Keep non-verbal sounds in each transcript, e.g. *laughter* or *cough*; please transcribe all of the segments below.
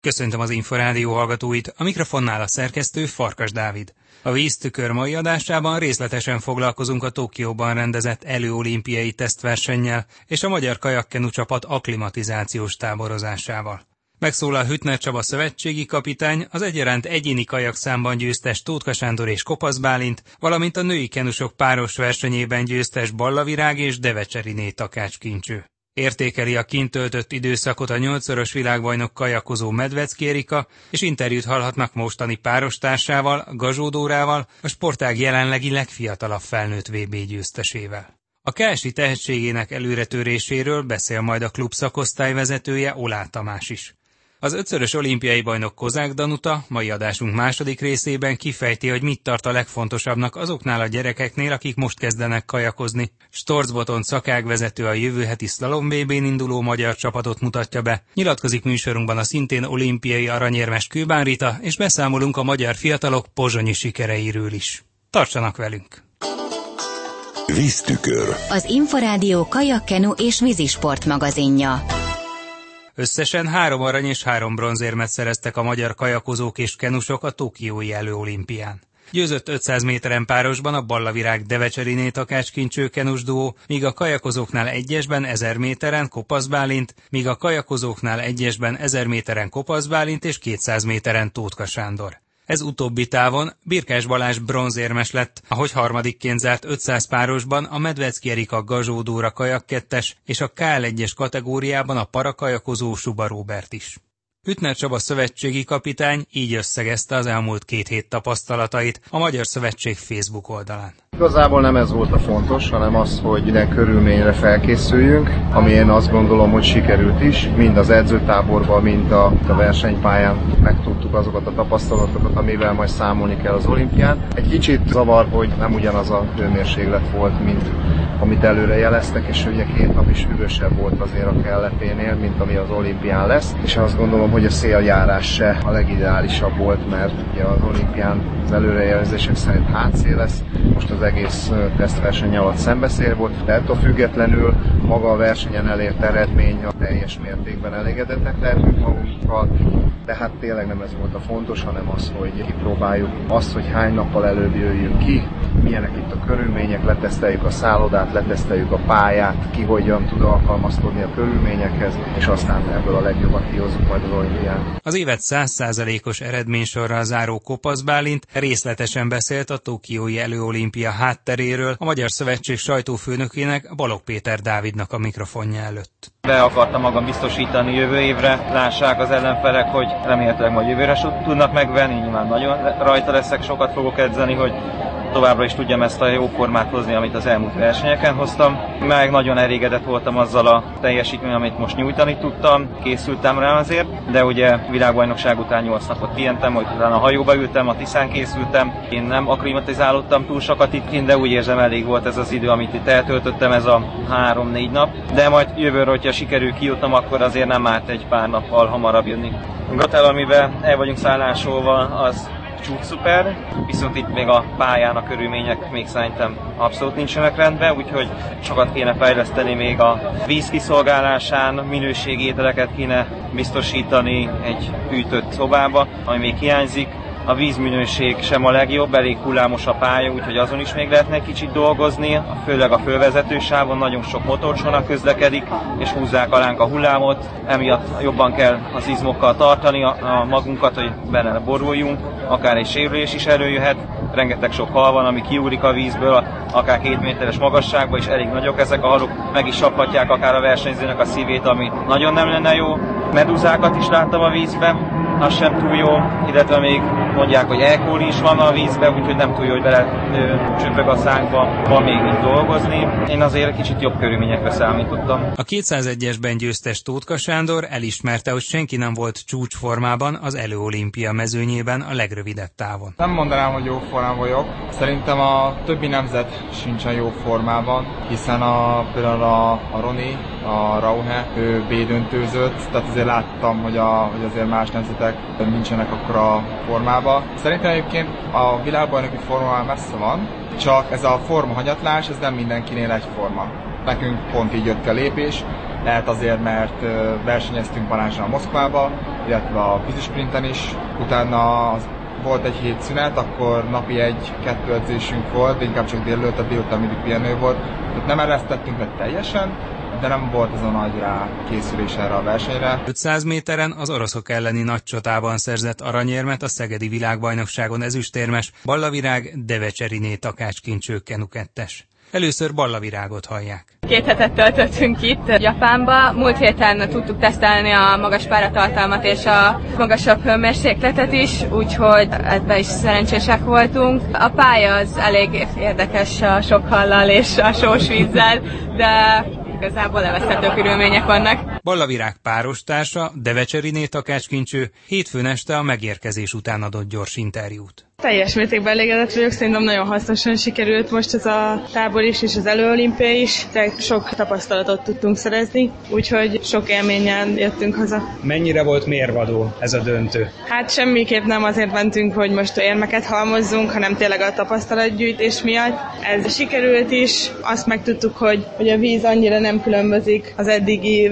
Köszöntöm az Inforádió hallgatóit, a mikrofonnál a szerkesztő Farkas Dávid. A víztükör mai adásában részletesen foglalkozunk a Tokióban rendezett előolimpiai tesztversennyel és a magyar kajakkenu csapat aklimatizációs táborozásával. Megszólal Hütner Csaba szövetségi kapitány, az egyaránt egyéni kajak számban győztes Tótka Sándor és Kopasz Bálint, valamint a női kenusok páros versenyében győztes Ballavirág és Devecseriné Takács Kincső. Értékeli a kint töltött időszakot a nyolcszoros világbajnok kajakozó Medvecki Erika, és interjút hallhatnak mostani párostársával, Gazsódórával, a sportág jelenlegi legfiatalabb felnőtt VB győztesével. A Kelsi tehetségének előretöréséről beszél majd a klub szakosztály vezetője Olá Tamás is. Az ötszörös olimpiai bajnok Kozák Danuta mai adásunk második részében kifejti, hogy mit tart a legfontosabbnak azoknál a gyerekeknél, akik most kezdenek kajakozni. Storzboton szakágvezető a jövő heti slalom BB-n induló magyar csapatot mutatja be. Nyilatkozik műsorunkban a szintén olimpiai aranyérmes Kőbán Rita, és beszámolunk a magyar fiatalok pozsonyi sikereiről is. Tartsanak velünk! Víztükör. Az Inforádió kajakkenu és vízisport magazinja. Összesen három arany és három bronzérmet szereztek a magyar kajakozók és kenusok a Tokiói előolimpián. Győzött 500 méteren párosban a Ballavirág Devecseriné Takács Kincső kenus duó, míg a kajakozóknál egyesben 1000 méteren Kopasz Bálint, míg a kajakozóknál egyesben 1000 méteren Kopasz Bálint és 200 méteren Tótka Sándor. Ez utóbbi távon Birkás Balázs bronzérmes lett, ahogy harmadikként zárt 500 párosban a Medvecki Erika Gazsó Dóra kajakkettes és a KL1-es kategóriában a parakajakozó Suba Robert is. Hütner Csaba szövetségi kapitány így összegezte az elmúlt két hét tapasztalatait a Magyar Szövetség Facebook oldalán. Igazából nem ez volt a fontos, hanem az, hogy minden körülményre felkészüljünk, ami én azt gondolom, hogy sikerült is, mind az edzőtáborban, mind a, a versenypályán megtudtuk azokat a tapasztalatokat, amivel majd számolni kell az olimpián. Egy kicsit zavar, hogy nem ugyanaz a hőmérséklet volt, mint amit előre jeleztek, és ugye két nap is hűvösebb volt azért a kelleténél, mint ami az olimpián lesz, és azt gondolom, hogy a széljárás se a legideálisabb volt, mert ugye az olimpián az előrejelzések szerint hátszél lesz, most az egész tesztverseny alatt szembeszél volt, de ettől függetlenül maga a versenyen elért eredmény a teljes mértékben elégedettek lehetünk magunkkal, de hát tényleg nem ez volt a fontos, hanem az, hogy kipróbáljuk azt, hogy hány nappal előbb jöjjünk ki, milyenek itt a körülmények, leteszteljük a szállodát, leteszteljük a pályát, ki hogyan tud alkalmazkodni a körülményekhez, és aztán ebből a legjobbat kihozunk majd az olimpián. Az évet 100%-os eredménysorral záró Kopasz Bálint részletesen beszélt a Tokiói előolimpia hátteréről. A Magyar Szövetség sajtófőnökének Balog Péter Dávidnak a mikrofonja előtt. Be akartam magam biztosítani jövő évre, lássák az ellenfelek, hogy remélhetőleg majd jövőre tudnak megvenni, nyilván nagyon rajta leszek, sokat fogok edzeni, hogy továbbra is tudjam ezt a jó formát hozni, amit az elmúlt versenyeken hoztam. Meg nagyon elégedett voltam azzal a teljesítmény, amit most nyújtani tudtam, készültem rá azért, de ugye világbajnokság után 8 napot pihentem, hogy utána a hajóba ültem, a Tiszán készültem. Én nem aklimatizálódtam túl sokat itt de úgy érzem elég volt ez az idő, amit itt eltöltöttem, ez a 3-4 nap. De majd jövőre, hogyha sikerül kijutnom, akkor azért nem árt egy pár nappal hamarabb jönni. Gatel, amiben el vagyunk szállásolva, az csúcs szuper, viszont itt még a pályán a körülmények még szerintem abszolút nincsenek rendben, úgyhogy sokat kéne fejleszteni még a víz kiszolgálásán, minőségi ételeket kéne biztosítani egy hűtött szobába, ami még hiányzik, a vízminőség sem a legjobb, elég hullámos a pálya, úgyhogy azon is még lehetne kicsit dolgozni, főleg a fölvezetősávon nagyon sok motorcsónak közlekedik, és húzzák alánk a hullámot, emiatt jobban kell az izmokkal tartani a magunkat, hogy benne boruljunk, akár egy sérülés is előjöhet, rengeteg sok hal van, ami kiúrik a vízből, akár két méteres magasságba, és elég nagyok ezek a haluk, meg is csaphatják akár a versenyzőnek a szívét, ami nagyon nem lenne jó. Medúzákat is láttam a vízben, az sem túl jó, illetve még mondják, hogy elkóli is van a vízbe, úgyhogy nem túl jó, hogy bele csöpög a szánkba, van még itt dolgozni. Én azért kicsit jobb körülményekre számítottam. A 201-esben győztes Tótka Sándor elismerte, hogy senki nem volt csúcsformában az előolimpia mezőnyében a legrövidebb távon. Nem mondanám, hogy jó formában vagyok. Szerintem a többi nemzet sincsen jó formában, hiszen a, például a, a Roni, a Rauhe, ő B döntőzött, tehát azért láttam, hogy, a, hogy azért más nemzetek nincsenek akkor a formában. Szerintem egyébként a világbajnoki forma már messze van, csak ez a forma hanyatlás, ez nem mindenkinél egyforma. Nekünk pont így jött a lépés, lehet azért, mert versenyeztünk Balázsra a Moszkvába, illetve a vízisprinten is. Utána az volt egy hét szünet, akkor napi egy-kettő edzésünk volt, inkább csak délelőtt, a délután mindig pihenő volt. Tehát nem eresztettünk le teljesen, de nem volt az a nagy rá készülés erre a versenyre. 500 méteren az oroszok elleni nagy csatában szerzett aranyérmet a Szegedi világbajnokságon ezüstérmes Ballavirág Devecseriné takácskincső kenukettes. Először ballavirágot hallják. Két hetet töltöttünk itt Japánba. Múlt héten tudtuk tesztelni a magas páratartalmat és a magasabb hőmérsékletet is, úgyhogy ebben is szerencsések voltunk. A pálya az elég érdekes a sok hallal és a sós vízzel, de igazából levezhető körülmények vannak. Ballavirág párostársa, Devecseriné takácskincső hétfőn este a megérkezés után adott gyors interjút. Teljes mértékben elégedett vagyok, szerintem nagyon hasznosan sikerült most ez a tábor is, és az előolimpia is, de sok tapasztalatot tudtunk szerezni, úgyhogy sok élményen jöttünk haza. Mennyire volt mérvadó ez a döntő? Hát semmiképp nem azért mentünk, hogy most érmeket halmozzunk, hanem tényleg a tapasztalatgyűjtés miatt. Ez sikerült is, azt megtudtuk, hogy, hogy a víz annyira nem különbözik az eddigi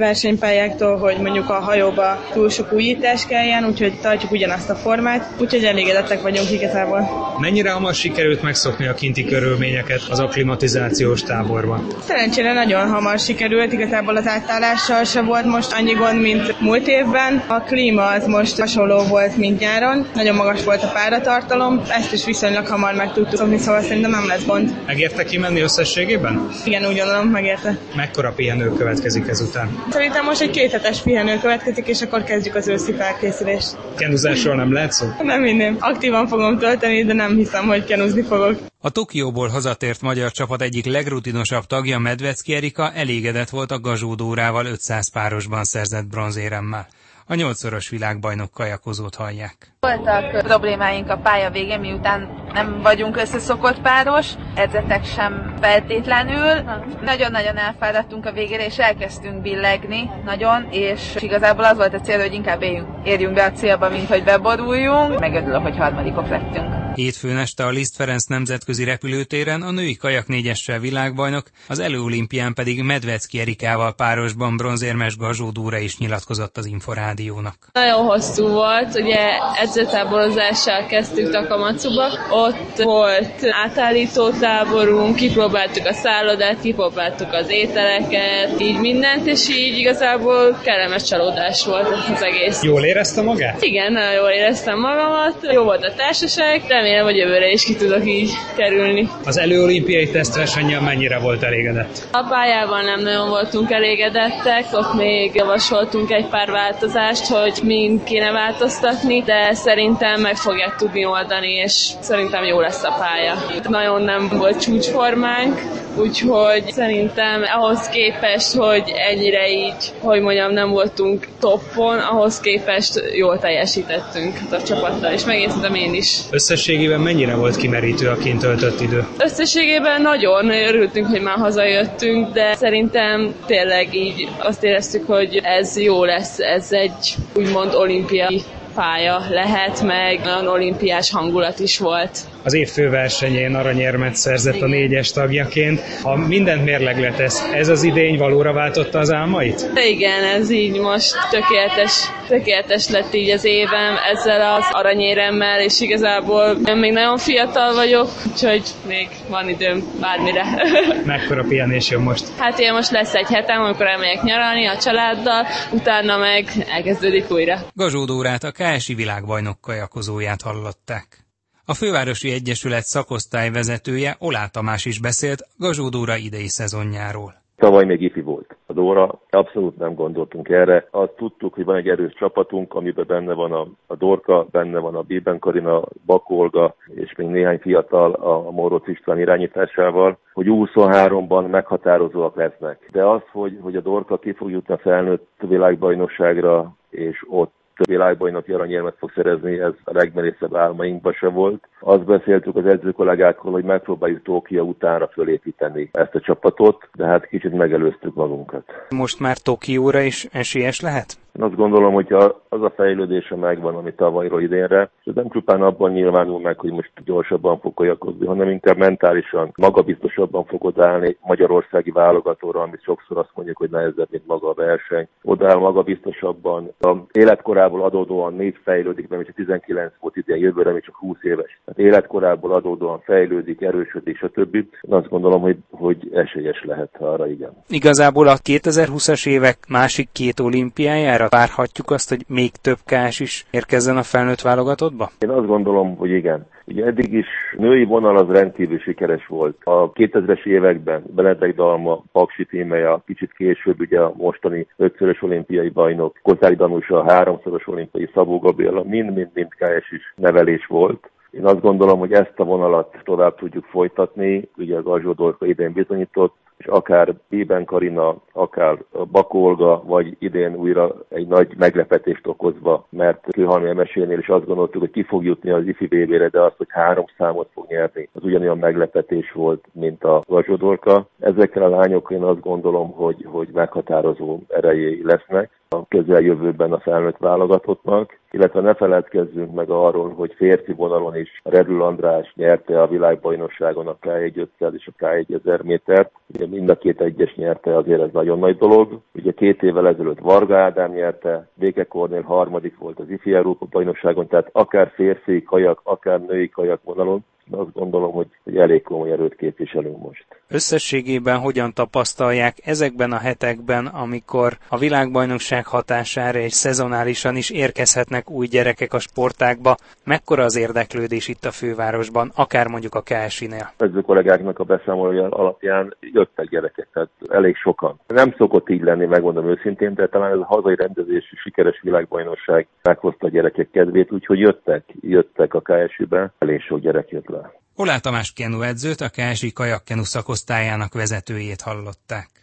versenypályáktól, hogy mondjuk a hajóba túl sok újítás kelljen, úgyhogy tartjuk ugyanazt a formát, úgyhogy elégedettek vagyunk igazából. Mennyire hamar sikerült megszokni a kinti körülményeket az akklimatizációs táborban? Szerencsére nagyon hamar sikerült, igazából az átállással se volt most annyi gond, mint múlt évben. A klíma az most hasonló volt, mint nyáron. Nagyon magas volt a páratartalom, ezt is viszonylag hamar meg tudtuk szokni, szóval szerintem nem lesz gond. Megérte kimenni összességében? Igen, úgy gondolom, megérte. Mekkora pihenő következik ezután? Szerintem most egy kéthetes pihenő következik, és akkor kezdjük az őszi felkészülést. Kenduzásról nem lehet szó? Nem minden. Aktívan fogom tölteni, de nem hiszem, hogy kenuzni fogok. A Tokióból hazatért magyar csapat egyik legrutinosabb tagja Medvecki Erika elégedett volt a gazsódórával 500 párosban szerzett bronzéremmel. A nyolcszoros világbajnok kajakozót hallják. Voltak problémáink a pálya végén, miután nem vagyunk összeszokott páros, edzetek sem feltétlenül. Nagyon-nagyon elfáradtunk a végére, és elkezdtünk billegni nagyon, és igazából az volt a cél, hogy inkább éljünk, érjünk be a célba, mint hogy beboruljunk. Megörülök, hogy harmadikok lettünk. Hétfőn este a Liszt Ferenc nemzetközi repülőtéren a női kajak négyessel világbajnok, az előolimpián pedig Medvecki Erikával párosban bronzérmes Gazsó Dúra is nyilatkozott az Inforádiónak. Nagyon hosszú volt, ugye edzőtáborozással kezdtük Takamatsuba, ott volt átállító táborunk, kipróbáltuk a szállodát, kipróbáltuk az ételeket, így mindent, és így igazából kellemes csalódás volt az egész. Jól érezte magát? Igen, nagyon jól éreztem magamat, jó volt a társaság, remélem, hogy jövőre is ki tudok így kerülni. Az előolimpiai tesztversennyel mennyire volt elégedett? A pályában nem nagyon voltunk elégedettek, ott még javasoltunk egy pár változást, hogy mind kéne változtatni, de szerintem meg fogják tudni oldani, és szerintem jó lesz a pálya. Nagyon nem volt csúcsformánk, úgyhogy szerintem ahhoz képest, hogy ennyire így, hogy mondjam, nem voltunk toppon, ahhoz képest jól teljesítettünk a csapattal, és megértem én is. Összességében mennyire volt kimerítő a kint töltött idő? Összességében nagyon örültünk, hogy már hazajöttünk, de szerintem tényleg így azt éreztük, hogy ez jó lesz, ez egy úgymond olimpiai pálya lehet, meg olyan olimpiás hangulat is volt. Az év főversenyén aranyérmet szerzett a négyes tagjaként. Ha mindent mérlegre tesz, ez az idény valóra váltotta az álmait? Igen, ez így most tökéletes, tökéletes lett így az évem ezzel az aranyéremmel, és igazából én még nagyon fiatal vagyok, úgyhogy még van időm bármire. *laughs* Mekkora pihenés jön most? Hát én most lesz egy hetem, amikor elmegyek nyaralni a családdal, utána meg elkezdődik újra. Gazsódórát a KSI világbajnok kajakozóját hallották. A Fővárosi Egyesület szakosztály vezetője Olá Tamás is beszélt Gazsódóra idei szezonjáról. Tavaly még ifi volt a Dóra, abszolút nem gondoltunk erre. Azt tudtuk, hogy van egy erős csapatunk, amiben benne van a, a Dorka, benne van a Bében Karina, Bakolga, és még néhány fiatal a Moroc István irányításával, hogy 23-ban meghatározóak lesznek. De az, hogy, hogy a Dorka ki fog jutni a felnőtt világbajnokságra, és ott világbajnoki aranyérmet fog szerezni, ez a legmerészebb álmainkban se volt. Azt beszéltük az edzőkollégákkal, hogy megpróbáljuk Tokia utánra fölépíteni ezt a csapatot, de hát kicsit megelőztük magunkat. Most már Tokióra is esélyes lehet? Én azt gondolom, hogy az a fejlődése megvan, ami tavalyról idénre, és ez nem csupán abban nyilvánul meg, hogy most gyorsabban fog olyakozni, hanem inkább mentálisan, magabiztosabban fogod állni magyarországi válogatóra, amit sokszor azt mondjuk, hogy nehezebb, mint maga a verseny. Odaáll magabiztosabban. A életkorából adódóan még fejlődik, mert 19 volt idén, jövőre még csak 20 éves. Tehát életkorából adódóan fejlődik, erősödik, stb. Én azt gondolom, hogy, hogy esélyes lehet arra, igen. Igazából a 2020-as évek másik két olimpiájára várhatjuk azt, hogy még több kás is érkezzen a felnőtt válogatottba? Én azt gondolom, hogy igen. Ugye eddig is női vonal az rendkívül sikeres volt. A 2000-es években Benedek Dalma, Paksi tímeje, kicsit később ugye a mostani ötszörös olimpiai bajnok, Kozári Danusa, háromszoros olimpiai Szabó Gabriela, mind-mind-mind KS is nevelés volt. Én azt gondolom, hogy ezt a vonalat tovább tudjuk folytatni. Ugye a Gazsó Dorka idén bizonyított, akár Bében Karina, akár Bakolga, vagy idén újra egy nagy meglepetést okozva, mert Kőhalmi mesénél is azt gondoltuk, hogy ki fog jutni az IFI BB-re, de azt, hogy három számot fog nyerni, az ugyanolyan meglepetés volt, mint a Gazsodorka. Ezekkel a lányok én azt gondolom, hogy, hogy meghatározó erejéi lesznek a közeljövőben a felnőtt válogatottnak, illetve ne feledkezzünk meg arról, hogy férfi vonalon is Redül András nyerte a világbajnokságon a K1 500 és a K1 1000 métert. Ugye mind a két egyes nyerte, azért ez nagyon nagy dolog. Ugye két évvel ezelőtt Varga Ádám nyerte, Béke Kornél harmadik volt az IFI Európa bajnokságon, tehát akár férfi kajak, akár női kajak vonalon azt gondolom, hogy, elég komoly erőt képviselünk most. Összességében hogyan tapasztalják ezekben a hetekben, amikor a világbajnokság hatására és szezonálisan is érkezhetnek új gyerekek a sportákba, mekkora az érdeklődés itt a fővárosban, akár mondjuk a KSI-nél? Ezek kollégáknak a beszámolója alapján jöttek gyerekek, tehát elég sokan. Nem szokott így lenni, megmondom őszintén, de talán ez a hazai rendezésű sikeres világbajnokság meghozta a gyerekek kedvét, úgyhogy jöttek, jöttek a KSI-be, elég sok gyerek jött le. Olá Tamás Kenu edzőt, a KSI kajakkenu szakosztályának vezetőjét hallották.